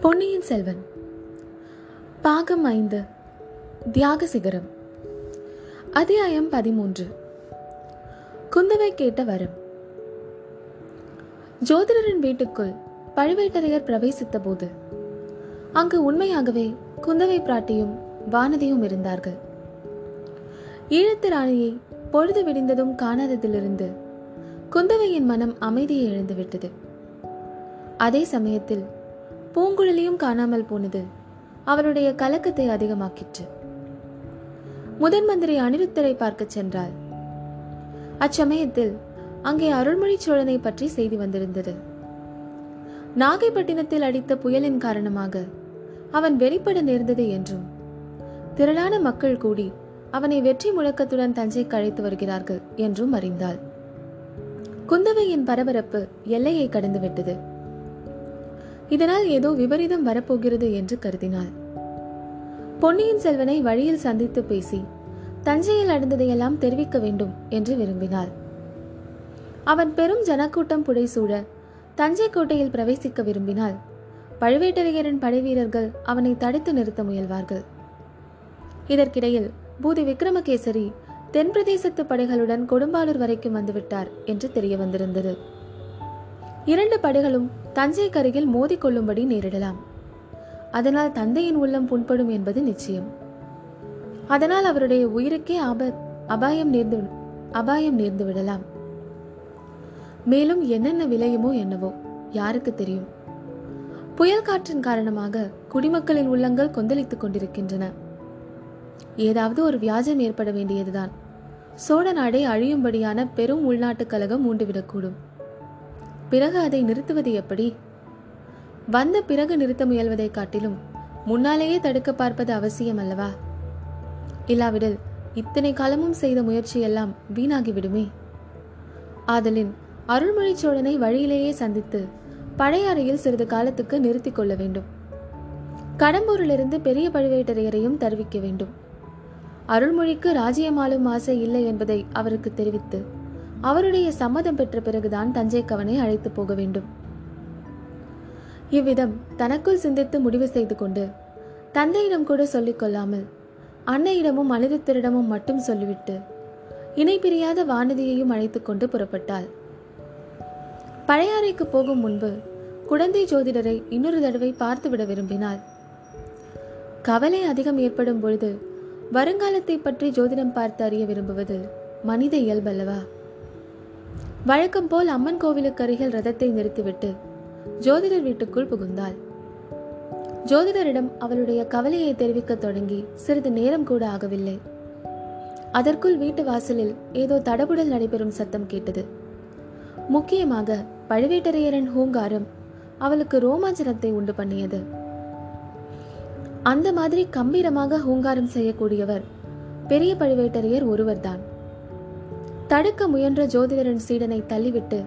பொன்னியின் செல்வன். பாகம் ஐந்து. தியாக சிகரம். அத்தியாயம் பதிமூன்று. குந்தவை கேட்ட வரம். ஜோதிடரின் வீட்டுக்குள் பழுவேட்டரையர் பிரவேசித்த போது அங்கு உண்மையாகவே குந்தவை பிராட்டியும் வானதியும் இருந்தார்கள். ஈழத்து ராணியை பொழுது விடிந்ததும் காணாததிலிருந்து குந்தவையின் மனம் அமைதியை இழந்துவிட்டது. அதே சமயத்தில் பூங்குழலியும் காணாமல் போனது. அவளுடைய கலக்கத்தை அதிகமாக்கிற்று. முதன் மந்திரி அனிருத்தரை பார்க்கச் சென்றாள். அச்சமயத்தில் அங்கே அருள்மொழி சோழனை பற்றி செய்தி வந்திருந்தது. நாகைப்பட்டினத்தில் அடித்த புயலின் காரணமாக அவன் வெளிப்பட நேர்ந்தது என்றும் திரளான மக்கள் கூடி அவனை வெற்றி முழக்கத்துடன் தஞ்சைக்கு அழைத்து வருகிறார்கள் என்றும் அறிந்தாள். குந்தவையின் பரபரப்பு எல்லையை கடந்துவிட்டது இதனால் ஏதோ விபரீதம் வரப்போகிறது என்று கருதினாள். பொன்னியின் செல்வனை வழியில் சந்தித்து பேசி தஞ்சையில் நடந்ததையெல்லாம் தெரிவிக்க வேண்டும் என்று விரும்பினாள். அவன் பெரும் ஜனக்கூட்டம் புடைசூழ தஞ்சை கோட்டையில் பிரவேசிக்க விரும்பினால் பழுவேட்டரையரின் படைவீரர்கள் அவனை தடுத்து நிறுத்த முயல்வார்கள். இதற்கிடையில் பூதி விக்ரமகேசரி தென் பிரதேசத்து படைகளுடன் கொடும்பாளூர் வரைக்கும் வந்துவிட்டார் என்று தெரிய வந்திருந்தது இரண்டு படைகளும் தஞ்சை கருகில் மோதிக்கொள்ளும்படி நேரிடலாம். அதனால் தந்தையின் உள்ளம் புண்படும் என்பது நிச்சயம். அதனால் அவருடைய உயிருக்கே ஆப அபாயம் நேர்ந்து அபாயம் நேர்ந்து விடலாம். மேலும் என்னென்ன விளையுமோ என்னவோ யாருக்கு தெரியும். புயல் காற்றின் காரணமாக குடிமக்களின் உள்ளங்கள் கொந்தளித்துக் கொண்டிருக்கின்றன. ஏதாவது ஒரு வியாஜம் ஏற்பட வேண்டியதுதான். சோழ நாடை அழியும்படியான பெரும் உள்நாட்டு கழகம் மூண்டுவிடக்கூடும் பிறகு அதை நிறுத்துவது எப்படி? வந்த பிறகு நிறுத்த முயல்வதை காட்டிலும் முன்னாலேயே தடுக்க பார்ப்பது அவசியம் அல்லவா? இல்லாவிடில் இத்தனை காலமும் செய்த முயற்சியெல்லாம் வீணாகிவிடுமே. ஆதலின் அருள்மொழி சோழனை வழியிலேயே சந்தித்து பழையாறையில் சிறிது காலத்துக்கு நிறுத்திக் கொள்ள வேண்டும். கடம்பூரிலிருந்து பெரிய பழுவேட்டரையரையும் தருவிக்க வேண்டும். அருள்மொழிக்கு ராஜ்யமாலும் ஆசை இல்லை என்பதை அவருக்கு தெரிவித்து அவருடைய சம்மதம் பெற்ற பிறகுதான் தஞ்சை கவனை அழைத்து போக வேண்டும். இவ்விதம் தனக்குள் சிந்தித்து முடிவு செய்து கொண்டு தந்தையிடம் கூட சொல்லிக்கொள்ளாமல் அன்னையிடமும் அனிருத்தரிடமும் மட்டும் சொல்லிவிட்டு இணை பிரியாத வானதியையும் அழைத்து கொண்டு புறப்பட்டாள். பழையாறைக்கு போகும் முன்பு குழந்தை ஜோதிடரை இன்னொரு தடவை பார்த்துவிட விரும்பினாள். கவலை அதிகம் ஏற்படும் பொழுது வருங்காலத்தை பற்றி ஜோதிடம் பார்த்து அறிய விரும்புவது மனித இயல்பல்லவா? வழக்கம் போல் அம்மன் கோவிலுக்கு அருகில் ரதத்தை நிறுத்திவிட்டு ஜோதிடர் வீட்டுக்குள் புகுந்தாள். ஜோதிடரிடம் அவளுடைய கவலையை தெரிவிக்க தொடங்கி சிறிது நேரம் கூட ஆகவில்லை. அதற்குள் வீட்டு வாசலில் ஏதோ தடபுடல் நடைபெறும் சத்தம் கேட்டது. முக்கியமாக பழுவேட்டரையரின் ஹூங்காரம் அவளுக்கு ரோமாஞ்சனத்தை உண்டு பண்ணியது. அந்த மாதிரி கம்பீரமாக ஹூங்காரம் செய்யக்கூடியவர் பெரிய பழுவேட்டரையர் ஒருவர்தான். தடுக்க முயன்ற ஜோதிடரின் சீடனை தள்ளிவிட்டு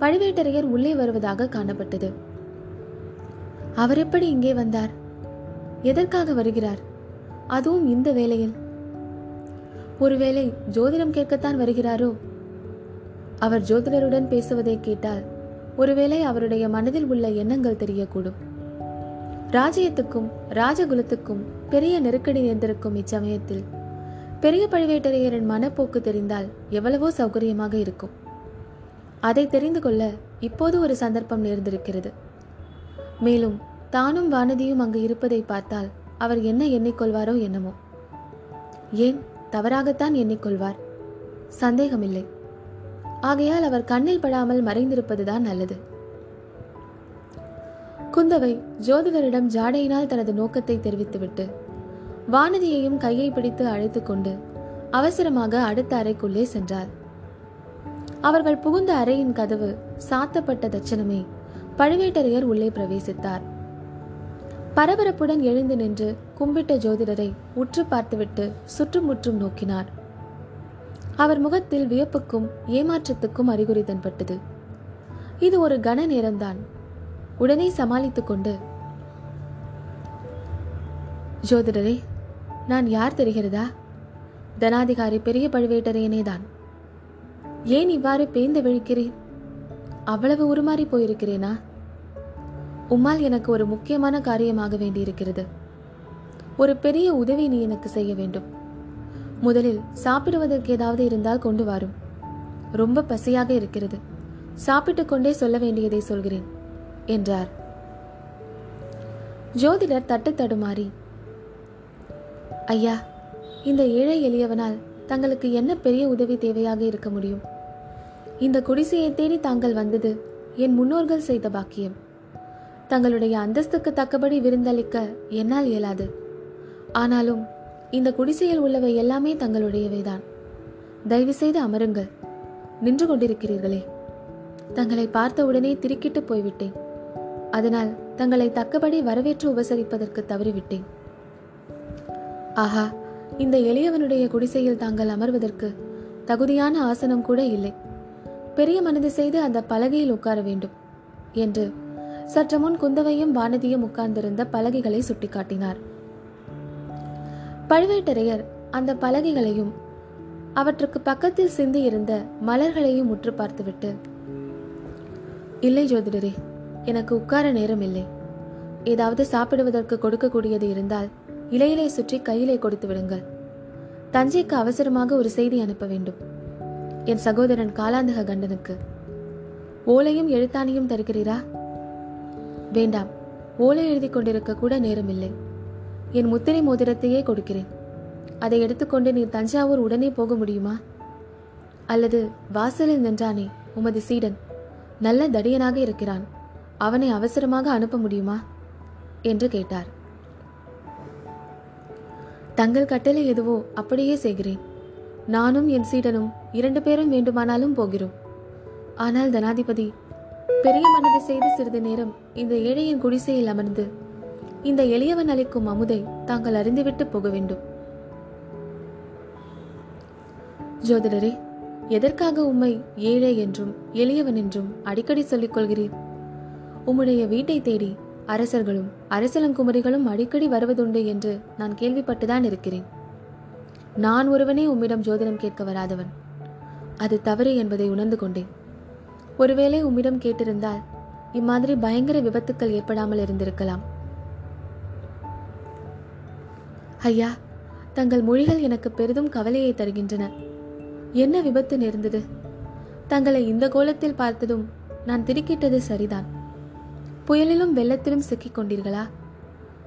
பழுவேட்டரையர் உள்ளே வருவதாக காணப்பட்டது. அவர் எப்படி இங்கே வந்தார்? எதற்காக வருகிறார்? அதுவும் இந்த வேளையில். ஒருவேளை ஜோதிடம் கேட்கத்தான் வருகிறாரோ? அவர் ஜோதிடருடன் பேசுவதை கேட்டால் ஒருவேளை அவருடைய மனதில் உள்ள எண்ணங்கள் தெரியக்கூடும். ராஜ்யத்துக்கும் ராஜகுலத்துக்கும் பெரிய நெருக்கடி நேர்ந்திருக்கும் இச்சமயத்தில் பெரிய பழுவேட்டரையரின் மனப்போக்கு தெரிந்தால் எவ்வளவோ சௌகரியமாக இருக்கும். அதை தெரிந்து கொள்ள இப்போது ஒரு சந்தர்ப்பம் நேர்ந்திருக்கிறது. மேலும் தானும் வானதியும் அங்கு இருப்பதை பார்த்தால் அவர் என்ன எண்ணிக்கொள்வாரோ என்னமோ. ஏன் தவறாகத்தான் எண்ணிக்கொள்வார்? சந்தேகமில்லை. ஆகையால் அவர் கண்ணில் படாமல் மறைந்திருப்பதுதான் நல்லது. குந்தவை ஜோதிடரிடம் ஜாடையினால் தனது நோக்கத்தை தெரிவித்துவிட்டு வானதியையும் கையை பிடித்து அழைத்து கொண்டு அவசரமாக அடுத்த அறைக்குள்ளே சென்றார் அவர்கள் புகுந்த அறையின் கதவு சாத்தப்பட்ட தட்சணமே பழுவேட்டரையர் உள்ளே பிரவேசித்தார். பரபரப்புடன் எழுந்து நின்று கும்பிட்ட ஜோதிடரை உற்று பார்த்துவிட்டு சுற்றுமுற்றும் நோக்கினார். அவர் முகத்தில் வியப்புக்கும் ஏமாற்றத்துக்கும் அறிகுறி தென்பட்டது. இது ஒரு கன நேரம்தான். உடனே சமாளித்துக் கொண்டு ஜோதிடரே நான் யார் தெரிகிறதா? தனாதிகாரி பெரிய பழுவேட்டரையனே தான் ஏன் இவ்வாறு பேந்து விழிக்கிறேன் அவ்வளவு உருமாறி போயிருக்கிறேனா? உம்மால் எனக்கு ஒரு முக்கியமான காரியமாக வேண்டியிருக்கிறது. ஒரு பெரிய உதவி நீ எனக்கு செய்ய வேண்டும். முதலில் சாப்பிடுவதற்கு ஏதாவது இருந்தால் கொண்டு வாரும். ரொம்ப பசியாக இருக்கிறது. சாப்பிட்டு கொண்டே சொல்ல வேண்டியதை சொல்கிறேன் என்றார். ஜோதிடர் தட்டு தடுமாறி ஐயா இந்த ஏழை எளியவனால் தங்களுக்கு என்ன பெரிய உதவி தேவையாக இருக்க முடியும்? இந்த குடிசையை தேடி தாங்கள் வந்தது என் முன்னோர்கள் செய்த பாக்கியம். தங்களுடைய அந்தஸ்துக்கு தக்கபடி விருந்தளிக்க என்னால் இயலாது. ஆனாலும் இந்த குடிசையில் உள்ளவை எல்லாமே தங்களுடையவைதான். தயவு செய்து அமருங்கள். நின்று கொண்டிருக்கிறீர்களே. தங்களை பார்த்த உடனே திடுக்கிட்டு போய்விட்டேன். அதனால் தங்களை தக்கபடி வரவேற்று உபசரிப்பதற்கு தவறிவிட்டேன். ஆஹா இந்த எளியவனுடைய குடிசையில் தாங்கள் அமர்வதற்கு தகுதியான ஆசனம் கூட இல்லை. பெரிய மனது செய்து அந்த பலகையில் உட்கார வேண்டும் என்று சற்று முன் குந்தவையும் வானதியும் உட்கார்ந்திருந்த பலகைகளை சுட்டிக்காட்டினார். பழுவேட்டரையர் அந்த பலகைகளையும் அவற்றுக்கு பக்கத்தில் சிந்தி இருந்த மலர்களையும் உற்று பார்த்துவிட்டு இல்லை ஜோதிடரே எனக்கு உட்கார நேரம் இல்லை ஏதாவது சாப்பிடுவதற்கு கொடுக்கக்கூடியது இருந்தால் இலையிலே சுற்றி கையிலே கொடுத்து விடுங்கள். தஞ்சைக்கு அவசரமாக ஒரு செய்தி அனுப்ப வேண்டும். என் சகோதரன் காலாந்தக கண்டனுக்கு. ஓலையும் எழுத்தாணியும் தருகிறீரா? வேண்டாம். ஓலை எழுதி கொண்டிருக்க கூட நேரமில்லை. என் முத்திரை மோதிரத்தையே கொடுக்கிறேன். அதை எடுத்துக்கொண்டு நீ தஞ்சாவூர் உடனே போக முடியுமா? அல்லது வாசலில் நின்றானே உமது சீடன் நல்ல தடியனாக இருக்கிறான். அவனை அவசரமாக அனுப்ப முடியுமா? என்று கேட்டார். தங்கள் கட்டளை எதுவோ அப்படியே செய்கிறேன். நானும் என் சீடனும் இரண்டு பேரும் வேண்டுமானாலும் போகிறோம். ஆனால் தனாதிபதி பெரிய மனதை செய்து சிறிது நேரம் இந்த ஏழையின் குடிசையில் அமர்ந்து இந்த எளியவன் அளிக்கும் அமுதை தாங்கள் அறிந்துவிட்டு போக வேண்டும். ஜோதிடரே எதற்காக உம்மை ஏழை என்றும் எளியவன் என்றும் அடிக்கடி சொல்லிக் கொள்கிறீர்? உம்முடைய வீட்டை தேடி அரசர்களும் அரசலங்குமரிகளும் அடிக்கடி வருவதுண்டு என்று நான் கேள்விப்பட்டுதான் இருக்கிறேன். நான் ஒருவனே உம்மிடம் ஜோதிடம் கேட்க வராதவன். அது தவறு என்பதை உணர்ந்து கொண்டேன். ஒருவேளை உம்மிடம் கேட்டிருந்தால் இம்மாதிரி பயங்கர விபத்துக்கள் ஏற்படாமல் இருந்திருக்கலாம். ஐயா தங்கள் மொழிகள் எனக்கு பெரிதும் கவலையை தருகின்றன. என்ன விபத்து நேர்ந்தது? தங்களை இந்த கோலத்தில் பார்த்ததும் நான் திருக்கிட்டது சரிதான். புயலிலும் வெள்ளத்திலும் சிக்கிக் கொண்டீர்களா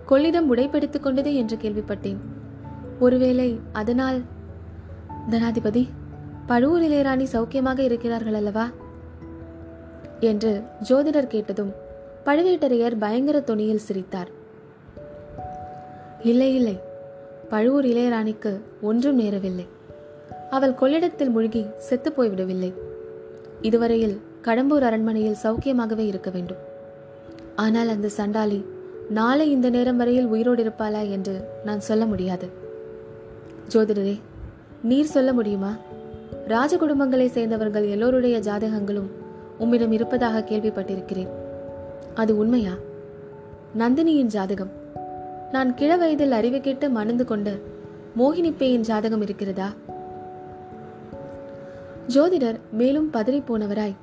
கொள்ளிடம் உடைப்பெடுத்துக் கொண்டது என்று கேள்விப்பட்டேன். ஒருவேளை அதனால்? தனாதிபதி பழுவூர் இளையராணி சௌக்கியமாக இருக்கிறார்கள் அல்லவா? என்று ஜோதிடர் கேட்டதும் பழுவேட்டரையர் பயங்கர தொனியில் சிரித்தார். இல்லை இல்லை. பழுவூர் இளையராணிக்கு ஒன்றும் நேரவில்லை. அவள் கொள்ளிடத்தில் மூழ்கி செத்துப்போய்விடவில்லை இதுவரையில் கடம்பூர் அரண்மனையில் சௌக்கியமாகவே இருக்க வேண்டும். ஆனால் அந்த சண்டாளி நாளை இந்த நேரம் வரையில் உயிரோடு இருப்பாளா? என்று நான் சொல்ல முடியாது. ஜோதிடரே நீர் சொல்ல முடியுமா? ராஜ குடும்பங்களை சேர்ந்தவர்கள் எல்லோருடைய ஜாதகங்களும் உம்மிடம் இருப்பதாக கேள்விப்பட்டிருக்கிறேன். அது உண்மையா? நந்தினியின் ஜாதகம். நான் கிழ வயதில் அறிவு கேட்டு மணந்து கொண்ட மோகினி பேயின் ஜாதகம் இருக்கிறதா? ஜோதிடர் மேலும் பதறி போனவராய்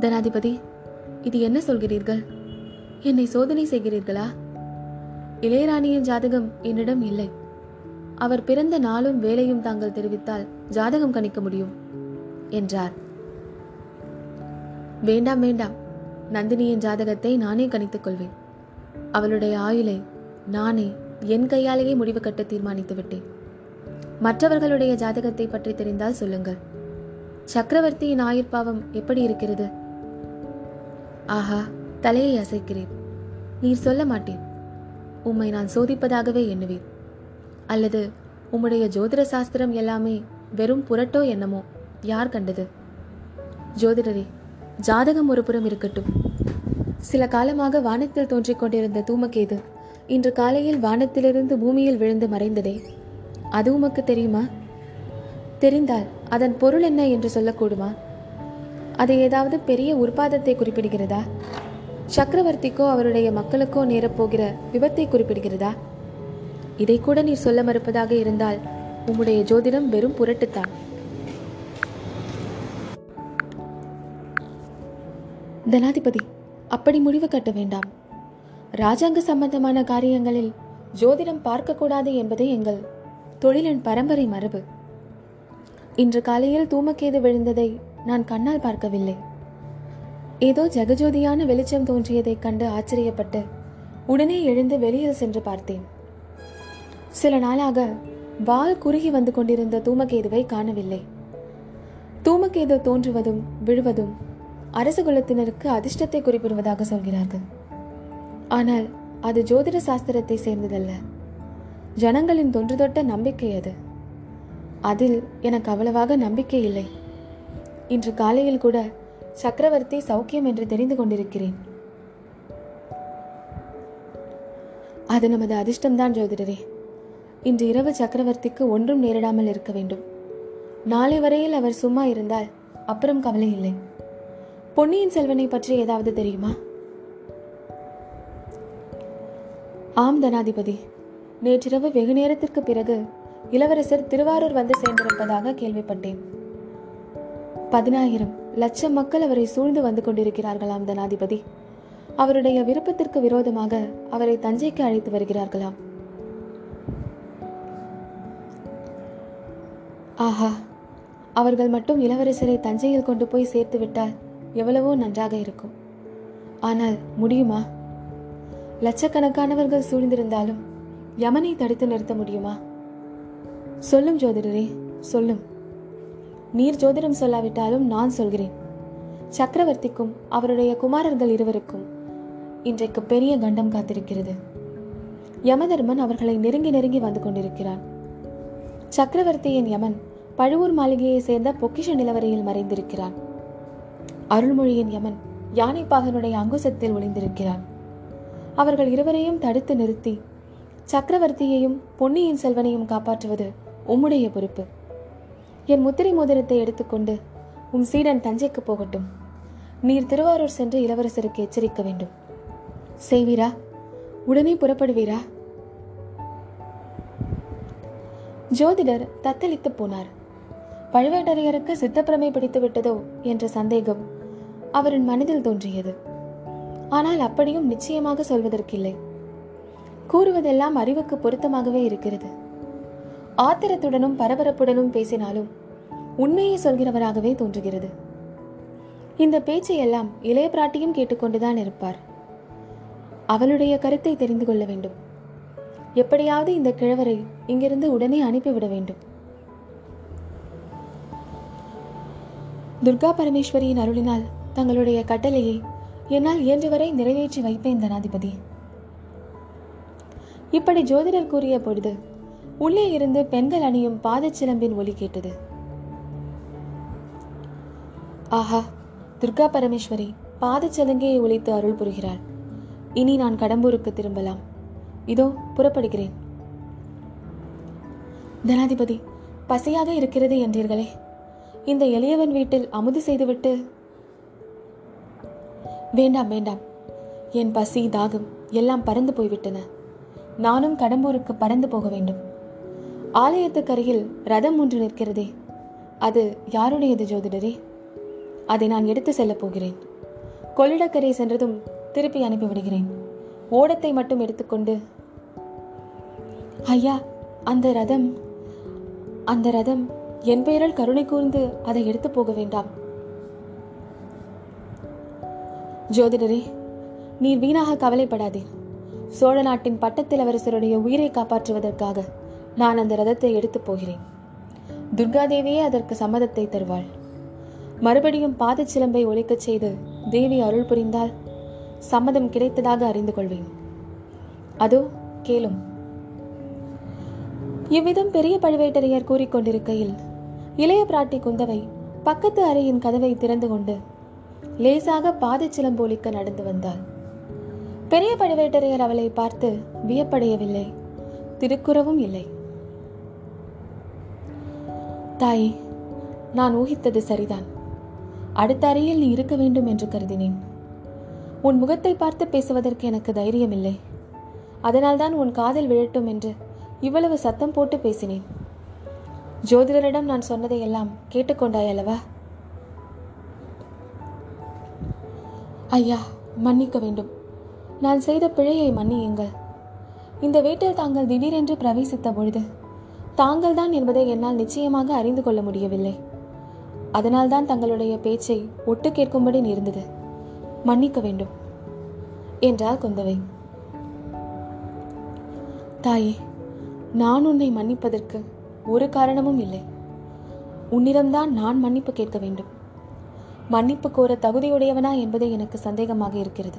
தனாதிபதி இது என்ன சொல்கிறீர்கள்? என்னை சோதனை செய்கிறீர்களா? இளையராணியின் ஜாதகம் என்னிடம் இல்லை. அவர் பிறந்த நாளும் வேலையும் தாங்கள் தெரிவித்தால் ஜாதகம் கணிக்க முடியும் என்றார். வேண்டாம் வேண்டாம். நந்தினியின் ஜாதகத்தை நானே கணித்துக் கொள்வேன். அவளுடைய ஆயுளை நானே என் கையாலேயே முடிவு கட்ட தீர்மானித்து விட்டேன். மற்றவர்களுடைய ஜாதகத்தை பற்றி தெரிந்தால் சொல்லுங்கள். சக்கரவர்த்தியின் ஆயுர்பாவம் எப்படி இருக்கிறது? ஆஹா தலையை அசைக்கிறேன். நீர் சொல்ல மாட்டேன். உம்மை நான் சோதிப்பதாகவே எண்ணுவேன். அல்லது உம்முடைய ஜோதிட சாஸ்திரம் எல்லாமே வெறும் புரட்டோ என்னமோ யார் கண்டது? ஜோதிடரே ஜாதகம் ஒரு புறம் இருக்கட்டும். சில காலமாக வானத்தில் தோன்றிக் கொண்டிருந்த தூமகேது இன்று காலையில் வானத்திலிருந்து பூமியில் விழுந்து மறைந்ததே. அது உமக்கு தெரியுமா? தெரிந்தால் அதன் பொருள் என்ன என்று சொல்லக்கூடுமா? அது ஏதாவது பெரிய உற்பாதத்தை குறிப்பிடுகிறதா? சக்கரவர்த்திக்கோ அவருடைய மக்களுக்கோ நேரப்போகிற விபத்தை குறிப்பிடுகிறதா? இதை கூட நீர் சொல்ல மறுப்பதாக இருந்தால் உம்முடைய ஜோதிடம் வெறும் புரட்டுத்தான். தனாதிபதி அப்படி முடிவு கட்ட வேண்டாம். ராஜாங்க சம்பந்தமான காரியங்களில் ஜோதிடம் பார்க்கக்கூடாது என்பதே எங்கள் தொழிலின் பரம்பரை மரபு. இன்று காலையில் தூமக்கேது விழுந்ததை நான் கண்ணால் பார்க்கவில்லை. ஏதோ ஜெகஜோதியான வெளிச்சம் தோன்றியதைக் கண்டு ஆச்சரியப்பட்டு உடனே எழுந்து வெளியில் சென்று பார்த்தேன். சில நாளாக வால் குறுகி வந்து கொண்டிருந்த தூமகேதுவை காணவில்லை. தூமகேது தோன்றுவதும் விழுவதும் அரச குலத்தினருக்கு அதிர்ஷ்டத்தை குறிப்பிடுவதாக சொல்கிறார்கள். ஆனால் அது ஜோதிட சாஸ்திரத்தை சேர்ந்ததல்ல. ஜனங்களின் தொன்று தொட்ட நம்பிக்கை அது. அதில் எனக்கு அவ்வளவாக நம்பிக்கை இல்லை. இன்று காலையில் கூட சக்கரவர்த்தி சௌக்கியம் என்று தெரிந்து கொண்டிருக்கிறேன். அது நமது அதிர்ஷ்டம்தான் ஜோதிடரே. இன்று இரவு சக்கரவர்த்திக்கு ஒன்றும் நேரிடாமல் இருக்க வேண்டும். நாளை வரையில் அவர் சும்மா இருந்தால் அப்புறம் கவலை இல்லை. பொன்னியின் செல்வனை பற்றி ஏதாவது தெரியுமா? ஆம் தனாதிபதி. நேற்றிரவு வெகு நேரத்திற்கு பிறகு இளவரசர் திருவாரூர் வந்து சேர்ந்திருப்பதாக கேள்விப்பட்டேன். பதினாயிரம் லட்சம் மக்கள் அவரை சூழ்ந்து வந்து கொண்டிருக்கிறார்களாம் தனாதிபதி. அவருடைய விருப்பத்திற்கு விரோதமாக அவரை தஞ்சைக்கு அழைத்து வருகிறார்களாம். ஆஹா அவர்கள் மட்டும் இளவரசரை தஞ்சையில் கொண்டு போய் சேர்த்து விட்டால் எவ்வளவோ நன்றாக இருக்கும். ஆனால் முடியுமா? லட்சக்கணக்கானவர்கள் சூழ்ந்திருந்தாலும் யமனை தடுத்து நிறுத்த முடியுமா? சொல்லும் ஜோதிடரே சொல்லும். நீர் ஜோதிடம் சொல்லாவிட்டாலும் நான் சொல்கிறேன். சக்கரவர்த்திக்கும் அவருடைய குமாரர்கள் இருவருக்கும் இன்றைக்கு பெரிய கண்டம் காத்திருக்கிறது. யமதர்மன் அவர்களை நெருங்கி நெருங்கி வந்து கொண்டிருக்கிறான். சக்கரவர்த்தியின் யமன் பழுவூர் மாளிகையை சேர்ந்த பொக்கிஷ நிலவரையில் மறைந்திருக்கிறான். அருள்மொழியின் யமன் யானைப்பாகனுடைய அங்குசத்தில் ஒளிந்திருக்கிறான். அவர்கள் இருவரையும் தடுத்து நிறுத்தி சக்கரவர்த்தியையும் பொன்னியின் செல்வனையும் காப்பாற்றுவது உம்முடைய பொறுப்பு. என் முத்திரை மோதிரத்தை எடுத்துக்கொண்டு உம் சீடன் தஞ்சைக்கு போகட்டும். நீர் திருவாரூர் சென்று இளவரசருக்கு எச்சரிக்க வேண்டும். செய்வீரா? உடனே புறப்படுவீரா? ஜோதிடர் தத்தளித்து போனார். பழுவேட்டரையருக்கு சித்தப்பிரமை பிடித்து விட்டதோ என்ற சந்தேகம் அவரின் மனதில் தோன்றியது. ஆனால் அப்படியும் நிச்சயமாக சொல்வதற்கில்லை. கூறுவதெல்லாம் அறிவுக்கு பொருத்தமாகவே இருக்கிறது. ஆத்திரத்துடனும் பரபரப்புடனும் பேசினாலும் உண்மையை சொல்கிறவராகவே தோன்றுகிறது. இந்த பேச்சையெல்லாம் இளைய பிராட்டியும் கேட்டுக்கொண்டுதான் இருப்பார். அவளுடைய கருத்தை தெரிந்து கொள்ள வேண்டும். எப்படியாவது இந்த கிழவரை இங்கிருந்து உடனே அனுப்பிவிட வேண்டும். துர்கா பரமேஸ்வரியின் அருளினால் தங்களுடைய கட்டளையை என்னால் இயன்றவரை நிறைவேற்றி வைப்பேன் தனாதிபதி. இப்படி ஜோதிடர் கூறிய பொழுது உள்ளே இருந்து பெண்கள் அணியும் பாதச்சிலம்பின் ஒலி கேட்டது. ஆஹா துர்கா பரமேஸ்வரி பாதச்சலங்கையை ஒழித்து அருள் புரிகிறாள். இனி நான் கடம்பூருக்கு திரும்பலாம். இதோ புறப்படுகிறேன். தனாதிபதி பசியாக இருக்கிறது என்றீர்களே. இந்த எளியவன் வீட்டில் அமுது செய்துவிட்டு வேண்டாம் வேண்டாம். என் பசி தாகம் எல்லாம் பறந்து போய்விட்டன. நானும் கடம்பூருக்கு பறந்து போக வேண்டும். ஆலயத்துக்கருகில் ரதம் ஒன்று நிற்கிறதே. அது யாருடையது ஜோதிடரே? அதை நான் எடுத்து செல்லப் போகிறேன். கொள்ளிடக்கரை சென்றதும் திருப்பி அனுப்பிவிடுகிறேன் ஓடத்தை மட்டும் எடுத்துக்கொண்டு. ஐயா அந்த ரதம் அந்த ரதம் என் பெயரால் கருணை கூர்ந்து அதை எடுத்து போக வேண்டாம். ஜோதிடரே நீர் வீணாக கவலைப்படாதீர். சோழ நாட்டின் பட்டத்திலவரசருடைய உயிரை காப்பாற்றுவதற்காக. நான் அந்த ரதத்தை எடுத்துப் போகிறேன். துர்காதேவியே அதற்கு சம்மதத்தை தருவாள். மறுபடியும் பாதச்சிலம்பை ஒழிக்கச் செய்து தேவி அருள் புரிந்தால் சம்மதம் கிடைத்ததாக அறிந்து கொள்வேன். அதோ கேளும். இவ்விதம் பெரிய பழுவேட்டரையர் கூறிக்கொண்டிருக்கையில் இளைய பிராட்டி குந்தவை பக்கத்து அறையின் கதவை திறந்து கொண்டு லேசாக பாதச்சிலம்போலிக்க நடந்து வந்தாள். பெரிய பழுவேட்டரையர் அவளை பார்த்து வியப்படையவில்லை. திருக்குறவும் இல்லை. தாயே நான் ஊகித்தது சரிதான். அடுத்த அறையில் நீ இருக்க வேண்டும் என்று கருதினேன். உன் முகத்தை பார்த்து பேசுவதற்கு எனக்கு தைரியமில்லை. அதனால்தான் உன் காதில் விழட்டும் என்று இவ்வளவு சத்தம் போட்டு பேசினேன். ஜோதிடரிடம் நான் சொன்னதையெல்லாம் கேட்டுக்கொண்டாய் அல்லவா ஐயா மன்னிக்க வேண்டும். நான் செய்த பிழையை மன்னியுங்கள். இந்த வீட்டில் தாங்கள் திடீரென்று பிரவேசித்த பொழுது தாங்கள்தான் என்பதை என்னால் நிச்சயமாக அறிந்து கொள்ள முடியவில்லை. அதனால்தான் தங்களுடைய பேச்சை ஒட்டு கேட்கும்படி நேர்ந்தது. மன்னிக்க வேண்டும். என்றாள் குந்தவை. தாயே நான் உன்னை மன்னிப்பதற்கு ஒரு காரணமும் இல்லை. உன்னிடம்தான் நான் மன்னிப்பு கேட்க வேண்டும். மன்னிப்பு கோர தகுதியுடையவனா என்பதே எனக்கு சந்தேகமாக இருக்கிறது.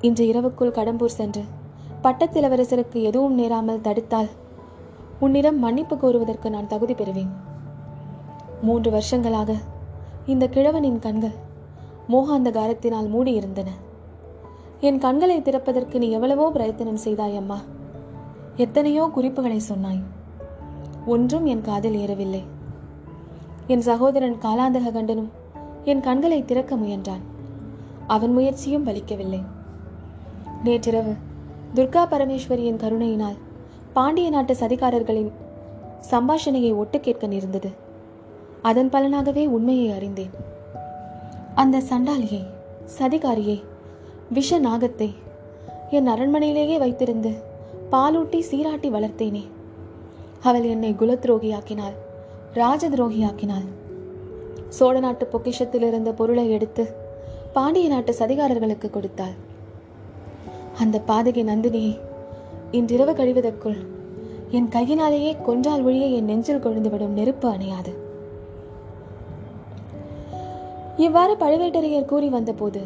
இன்று இரவுக்குள் கடம்பூர் சென்று பட்டத்திலவரசருக்கு எதுவும் நேராமல் தடுத்தால் உன்னிடம் மன்னிப்பு கோருவதற்கு நான் தகுதி பெறுவேன். மூன்று வருஷங்களாக இந்த கிழவனின் கண்கள் மோகாந்தகாரத்தினால் மூடியிருந்தன. என் கண்களை திறப்பதற்கு நீ எவ்வளவோ பிரயத்தனம் செய்தாய் அம்மா. எத்தனையோ குறிப்புகளை சொன்னாய். ஒன்றும் என் காதில் ஏறவில்லை. என் சகோதரன் காலாந்தக கண்டனும் என் கண்களை திறக்க முயன்றான். அவன் முயற்சியும் பலிக்கவில்லை. நேற்றிரவு துர்கா பரமேஸ்வரியின் கருணையினால் பாண்டிய நாட்டு சதிகாரர்களின் சம்பாஷணையை ஒட்டு கேட்க நேர்ந்தது. அதன் பலனாகவே உண்மையை அறிந்தேன். அந்த சண்டாலியை சதிகாரியை விஷ நாகத்தை என் அரண்மனையிலேயே வைத்திருந்து பாலூட்டி சீராட்டி வளர்த்தேனே. அவள் என்னை குல துரோகியாக்கினாள் ராஜ துரோகியாக்கினாள் சோழ நாட்டு பொக்கிஷத்தில் இருந்த பொருளை எடுத்து பாண்டிய நாட்டு சதிகாரர்களுக்கு கொடுத்தாள். அந்த பாதகை நந்தினியை இன்றிரவு கழிவதற்குள். என் கையினாலேயே கொன்றால் ஒழிய என் நெஞ்சில் கொழுந்துவிடும் நெருப்பு அணையாது. இவ்வாறு பழுவேட்டரையர் கூறி வந்தபோது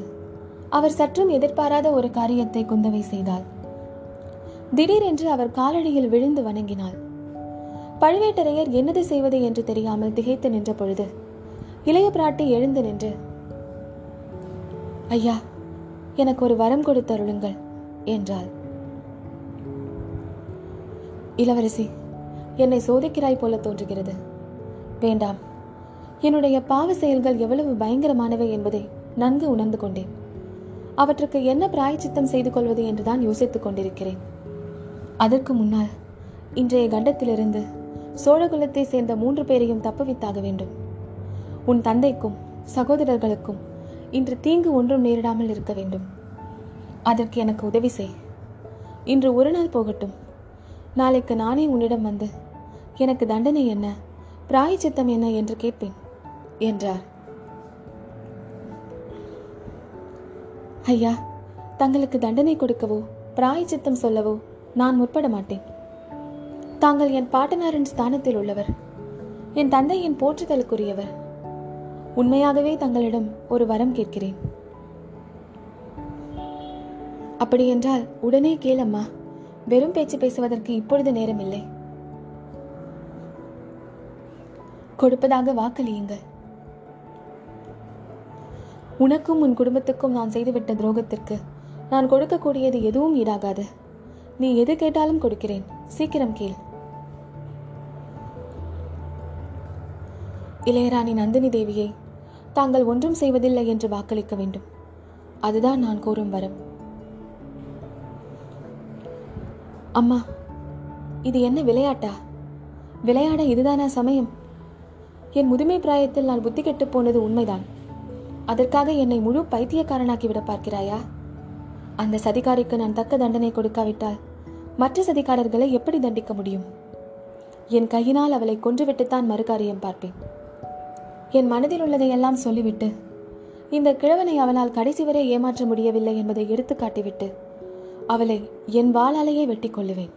அவர் சற்றும் எதிர்பாராத ஒரு காரியத்தை குந்தவை செய்தாள். திடீரென்று அவர் காலடியில் விழுந்து வணங்கினாள். பழுவேட்டரையர் என்னது செய்வது என்று தெரியாமல் திகைத்து நின்ற பொழுது இளைய பிராட்டி எழுந்து நின்று ஐயா எனக்கு ஒரு வரம் கொடுத்தருளுங்கள் என்றாள். இளவரசி என்னை சோதிக்கிறாய் போல தோன்றுகிறது. வேண்டாம். என்னுடைய பாவ செயல்கள் எவ்வளவு பயங்கரமானவை என்பதை நன்கு உணர்ந்து கொண்டேன். அவற்றுக்கு என்ன பிராயச்சித்தம் செய்து கொள்வது என்றுதான் யோசித்துக் கொண்டிருக்கிறேன். அதற்கு முன்னால் இன்றைய கண்டத்திலிருந்து சோழகுலத்தை சேர்ந்த மூன்று பேரையும் தப்புவித்தாக வேண்டும். உன் தந்தைக்கும் சகோதரர்களுக்கும் இன்று தீங்கு ஒன்றும் நேரிடாமல் இருக்க வேண்டும். அதற்கு எனக்கு உதவி செய். இன்று ஒரு நாள் போகட்டும். நாளைக்கு நானே உன்னிடம் வந்து எனக்கு தண்டனை என்ன பிராயச்சித்தம் என்ன என்று கேட்பேன் என்றார். ஐயா தங்களுக்கு தண்டனை கொடுக்கவோ பிராயச்சித்தம் சொல்லவோ நான் முற்பட மாட்டேன். தாங்கள் என் பாட்டனாரின் ஸ்தானத்தில் உள்ளவர் என் தந்தையின் போற்றுதலுக்குரியவர். உண்மையாகவே தங்களிடம் ஒரு வரம் கேட்கிறேன். அப்படியென்றால் உடனே கேளம்மா வெறும் பேச்சு பேசுவதற்கு இப்பொழுது நேரமில்லை. கொடுப்பதாக வாக்களியுங்கள். உனக்கும் உன் குடும்பத்துக்கும் நான் செய்துவிட்ட துரோகத்திற்கு நான் கொடுக்கக்கூடியது எதுவும் ஈடாகாது. நீ எது கேட்டாலும் கொடுக்கிறேன். சீக்கிரம் கேள். இளையராணி நந்தினி தேவியை தாங்கள் ஒன்றும் செய்வதில்லை என்று வாக்களிக்க வேண்டும். அதுதான் நான் கூறும் வரம். அம்மா இது என்ன விளையாட்டா? விளையாட இதுதானா சமயம்? என் முதுமை பிராயத்தில் நான் புத்தி கெட்டு போனது உண்மைதான். அதற்காக என்னை முழு பைத்தியக்காரனாக்கி விட பார்க்கிறாயா? அந்த சதிகாரிக்கு நான் தக்க தண்டனை கொடுக்காவிட்டால் மற்ற சதிகாரர்களை எப்படி தண்டிக்க முடியும்? என் கையினால் அவளை கொன்றுவிட்டுத்தான் மறுகாரியம் பார்ப்பேன். என் மனதில் உள்ளதையெல்லாம் சொல்லிவிட்டு இந்த கிழவனை அவனால் கடைசி வரை ஏமாற்ற முடியவில்லை என்பதை எடுத்து காட்டிவிட்டு அவளை என் வாளாலேயே வெட்டி கொள்ளுவேன்.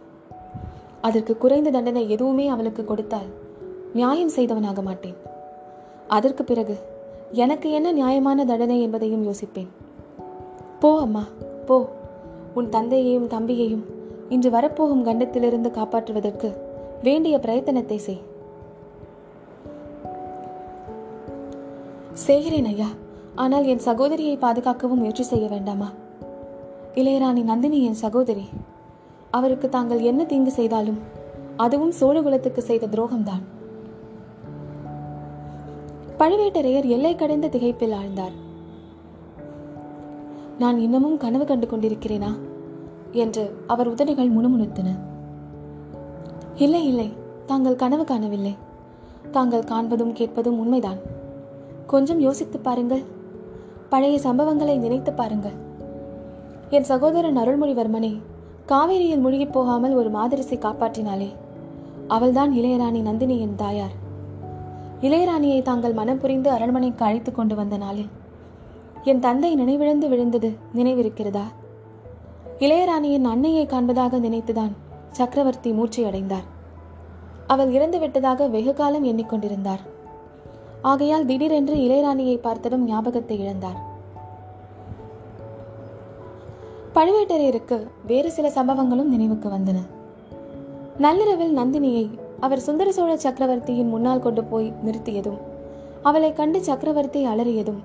அதற்கு குறைந்த தண்டனை எதுவுமே அவளுக்கு கொடுத்தால் நியாயம் செய்தவனாக மாட்டேன். அதற்கு பிறகு எனக்கு என்ன நியாயமான தண்டனை என்பதையும் யோசிப்பேன். போ அம்மா போ. உன் தந்தையையும் தம்பியையும் இன்று வரப்போகும் கண்டத்திலிருந்து காப்பாற்றுவதற்கு வேண்டிய பிரயத்தனத்தை செய். செய்கிறேன் ஐயா ஆனால் என் சகோதரியை பாதுகாக்கவும் முயற்சி செய்ய வேண்டாமா? இளையராணி நந்தினி என் சகோதரி. அவருக்கு தாங்கள் என்ன தீங்கு செய்தாலும் அதுவும் சோழகுலத்துக்கு செய்த துரோகம்தான். பழுவேட்டரையர் எல்லை கடைந்த திகைப்பில் ஆழ்ந்தார். நான் இன்னமும் கனவு கண்டு கொண்டிருக்கிறேனா? என்று அவர் உதடுகள் முணுமுணுத்தன. இல்லை இல்லை தாங்கள் கனவு காணவில்லை. தாங்கள் காண்பதும் கேட்பதும் உண்மைதான். கொஞ்சம் யோசித்து பாருங்கள். பழைய சம்பவங்களை நினைத்து பாருங்கள். என் சகோதரன் அருள்மொழிவர்மனை காவேரியில் முழுகிப் போகாமல் ஒரு மாதரிசை காப்பாற்றினாளே. அவள்தான் இளையராணி நந்தினியின் தாயார். இளையராணியை தாங்கள் மனம் புரிந்து அரண்மனைக்கு அழைத்து கொண்டு வந்த நாளில் என் தந்தை நினைவிழந்து விழுந்தது நினைவிருக்கிறதா? இளையராணியின் அன்னையை காண்பதாக நினைத்துதான் சக்கரவர்த்தி மூச்சையடைந்தார் அவள் இறந்து விட்டதாக வெகு காலம் எண்ணிக்கொண்டிருந்தார். ஆகையால் திடீரென்று இளையராணியை பார்த்ததும் ஞாபகத்தை இழந்தார். பழுவேட்டரையருக்கு வேறு சில சம்பவங்களும் நினைவுக்கு வந்தன. நள்ளிரவில் நந்தினியை அவர் சுந்தர சோழ சக்கரவர்த்தியின் முன்னால் கொண்டு போய் நிறுத்தியதும் அவளை கண்டு சக்கரவர்த்தி அலறியதும்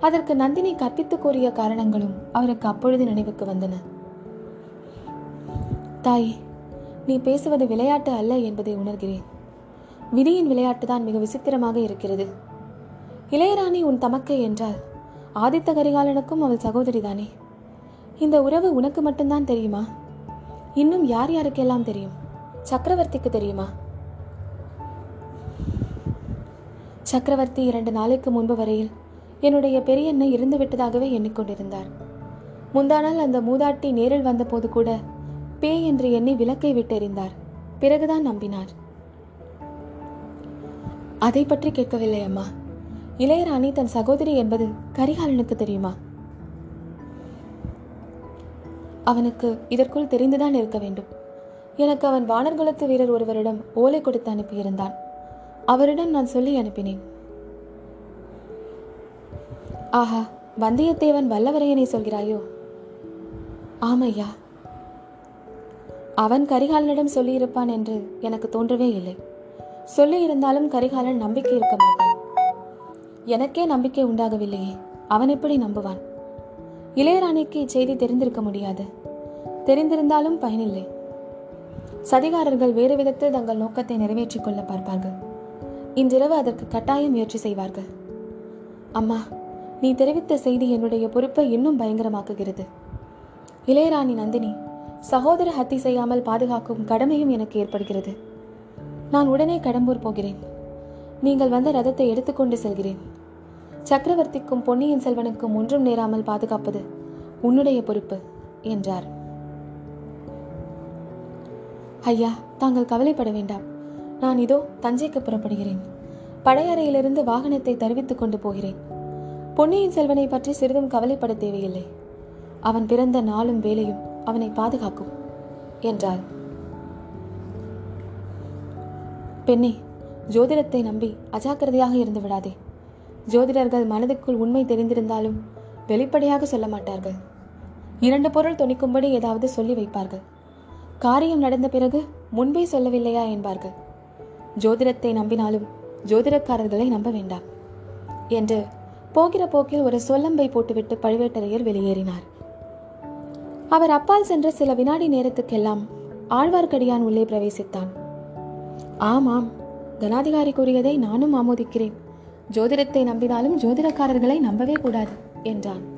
அதற்கு நந்தினி கற்பித்து கூறிய காரணங்களும் அவருக்கு அப்பொழுது நினைவுக்கு வந்தன. தாய் நீ பேசுவது விளையாட்டு அல்ல என்பதை உணர்கிறேன். விதியின் விளையாட்டு தான் மிக விசித்திரமாக இருக்கிறது. இளையராணி உன் தமக்கை என்றால் ஆதித்த கரிகாலனுக்கும் அவள் சகோதரிதானே? இந்த உறவு உனக்கு மட்டும்தான் தெரியுமா? இன்னும் யார் யாருக்கெல்லாம் தெரியும்? சக்கரவர்த்திக்கு தெரியுமா? சக்கரவர்த்தி இரண்டு நாளைக்கு முன்பு வரையில் என்னுடைய பெரியண்ணை இருந்து விட்டதாகவே எண்ணிக்கொண்டிருந்தார். முந்தானால் அந்த மூதாட்டி நேரில் வந்தபோது கூட பேய் என்று எண்ணி விளக்கை விட்டெறிந்தார். பிறகுதான் நம்பினார். அதை பற்றி கேட்கவில்லை அம்மா. இளையராணி தன் சகோதரி என்பது கரிகாலனுக்கு தெரியுமா? அவனுக்கு இதற்குள் தெரிந்துதான் இருக்க வேண்டும். எனக்கு அவன் வானர்குலத்து வீரர் ஒருவரிடம் ஓலை கொடுத்து அனுப்பியிருந்தான். அவரிடம் நான் சொல்லி அனுப்பினேன். ஆஹா வந்தியத்தேவன் வல்லவரையனை சொல்கிறாயோ? ஆமையா. அவன் கரிகாலனிடம் சொல்லியிருப்பான் என்று எனக்கு தோன்றவே இல்லை. சொல்லியிருந்தாலும் கரிகாலன் நம்பிக்கை இருக்க மாட்டான். எனக்கே நம்பிக்கை உண்டாகவில்லையே அவன் எப்படி நம்புவான்? இளையராணிக்கு இச்செய்தி தெரிந்திருக்க முடியாது. தெரிந்திருந்தாலும் பயனில்லை. சதிகாரர்கள் வேறு விதத்தில் தங்கள் நோக்கத்தை நிறைவேற்றிக் கொள்ள பார்ப்பார்கள். இன்றிரவு அதற்கு கட்டாயம் முயற்சி செய்வார்கள். அம்மா நீ தெரிவித்த செய்தி என்னுடைய பொறுப்பை இன்னும் பயங்கரமாக்குகிறது. இளையராணி நந்தினி சகோதர ஹத்தி செய்யாமல் பாதுகாக்கும் கடமையும் எனக்கு ஏற்படுகிறது. நான் உடனே கடம்பூர் போகிறேன். நீங்கள் வந்த ரதத்தை எடுத்துக்கொண்டு செல்கிறேன். சக்கரவர்த்திக்கும் பொன்னியின் செல்வனுக்கும் ஒன்றும் நேராமல் பாதுகாப்பது உன்னுடைய பொறுப்பு என்றார். ஐயா தாங்கள் கவலைப்பட வேண்டாம். நான் இதோ தஞ்சைக்கு புறப்படுகிறேன். படையறையிலிருந்து வாகனத்தை தருவித்துக் கொண்டு போகிறேன். பொன்னியின் செல்வனை பற்றி சிறிதும் கவலைப்பட தேவையில்லை. அவன் பிறந்த நாளும் வேலையும் அவனை பாதுகாக்கும் என்றாள். பெண்ணே ஜோதிடத்தை நம்பி அஜாக்கிரதையாக இருந்து விடாதே. ஜோதிடர்கள் மனதுக்குள் உண்மை தெரிந்திருந்தாலும் வெளிப்படையாக சொல்ல மாட்டார்கள். இரண்டு பொருள் துணிக்கும்படி ஏதாவது சொல்லி வைப்பார்கள். காரியம் நடந்த பிறகு முன்பே சொல்லவில்லையா என்பார்கள். ஜோதிடத்தை நம்பினாலும் ஜோதிடக்காரர்களை நம்ப வேண்டாம் என்று போகிற போக்கில் ஒரு சொல்லம்பை போட்டுவிட்டு பழுவேட்டரையர் வெளியேறினார். அவர் அப்பால் சென்ற சில வினாடி நேரத்துக்கெல்லாம் ஆழ்வார்க்கடியான் உள்ளே பிரவேசித்தான். ஆமாம் கனாதிகாரி கூறியதை நானும் ஆமோதிக்கிறேன். ஜோதிடத்தை நம்பினாலும் ஜோதிடக்காரர்களை நம்பவே கூடாது என்றான்.